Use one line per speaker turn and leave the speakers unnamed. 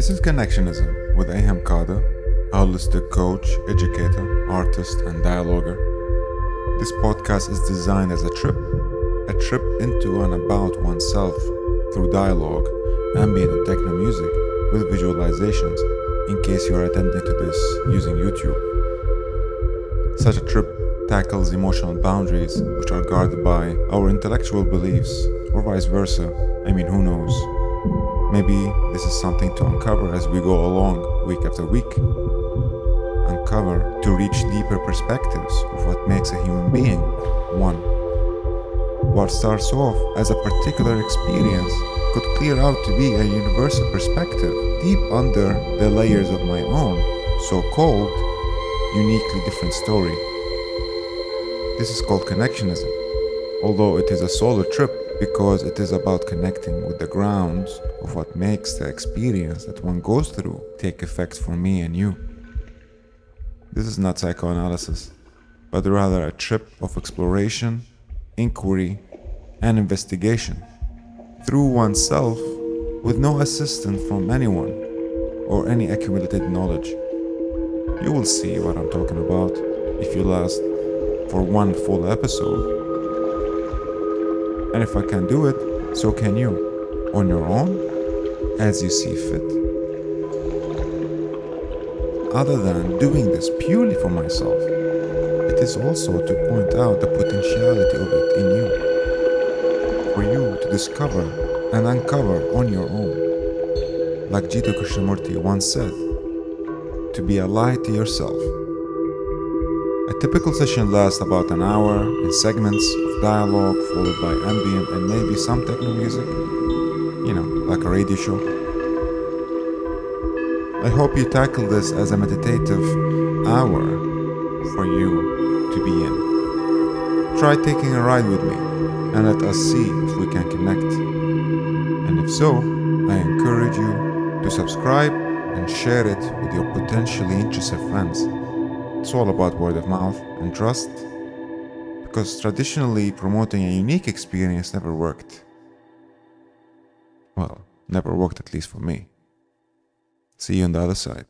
This is Connectionism with Aham Kader, a holistic coach, educator, artist, and dialoguer. This podcast is designed as a trip, a trip into and about oneself through dialogue, ambient and techno music with visualizations in case you are attending to this using YouTube. Such a trip tackles emotional boundaries which are guarded by our intellectual beliefs, or vice versa. I mean, who knows? Maybe this is something to uncover as we go along week after week. Uncover to reach deeper perspectives of what makes a human being one. What starts off as a particular experience could clear out to be a universal perspective deep under the layers of my own, so called uniquely different story. This is called connectionism, although it is a solo trip because it is about connecting with the grounds of what makes the experience that one goes through take effect for me and you. This is not psychoanalysis, but rather a trip of exploration, inquiry, and investigation through oneself with no assistance from anyone or any accumulated knowledge. You will see what I'm talking about if you last for one full episode. And if I can do it, so can you, on your own, as you see fit. Other than doing this purely for myself, it is also to point out the potentiality of it in you. For you to discover and uncover on your own. Like Jiddu Krishnamurti once said, to be a light to yourself. A typical session lasts about an hour in segments of dialogue followed by ambient and maybe some techno music, you know, like a radio show. I hope you tackle this as a meditative hour for you to be in. Try taking a ride with me and let us see if we can connect. And if so, I encourage you to subscribe and share it with your potentially interested friends. It's all about word of mouth and trust because traditionally promoting a unique experience never worked. Well, never worked at least for me. See you on the other side.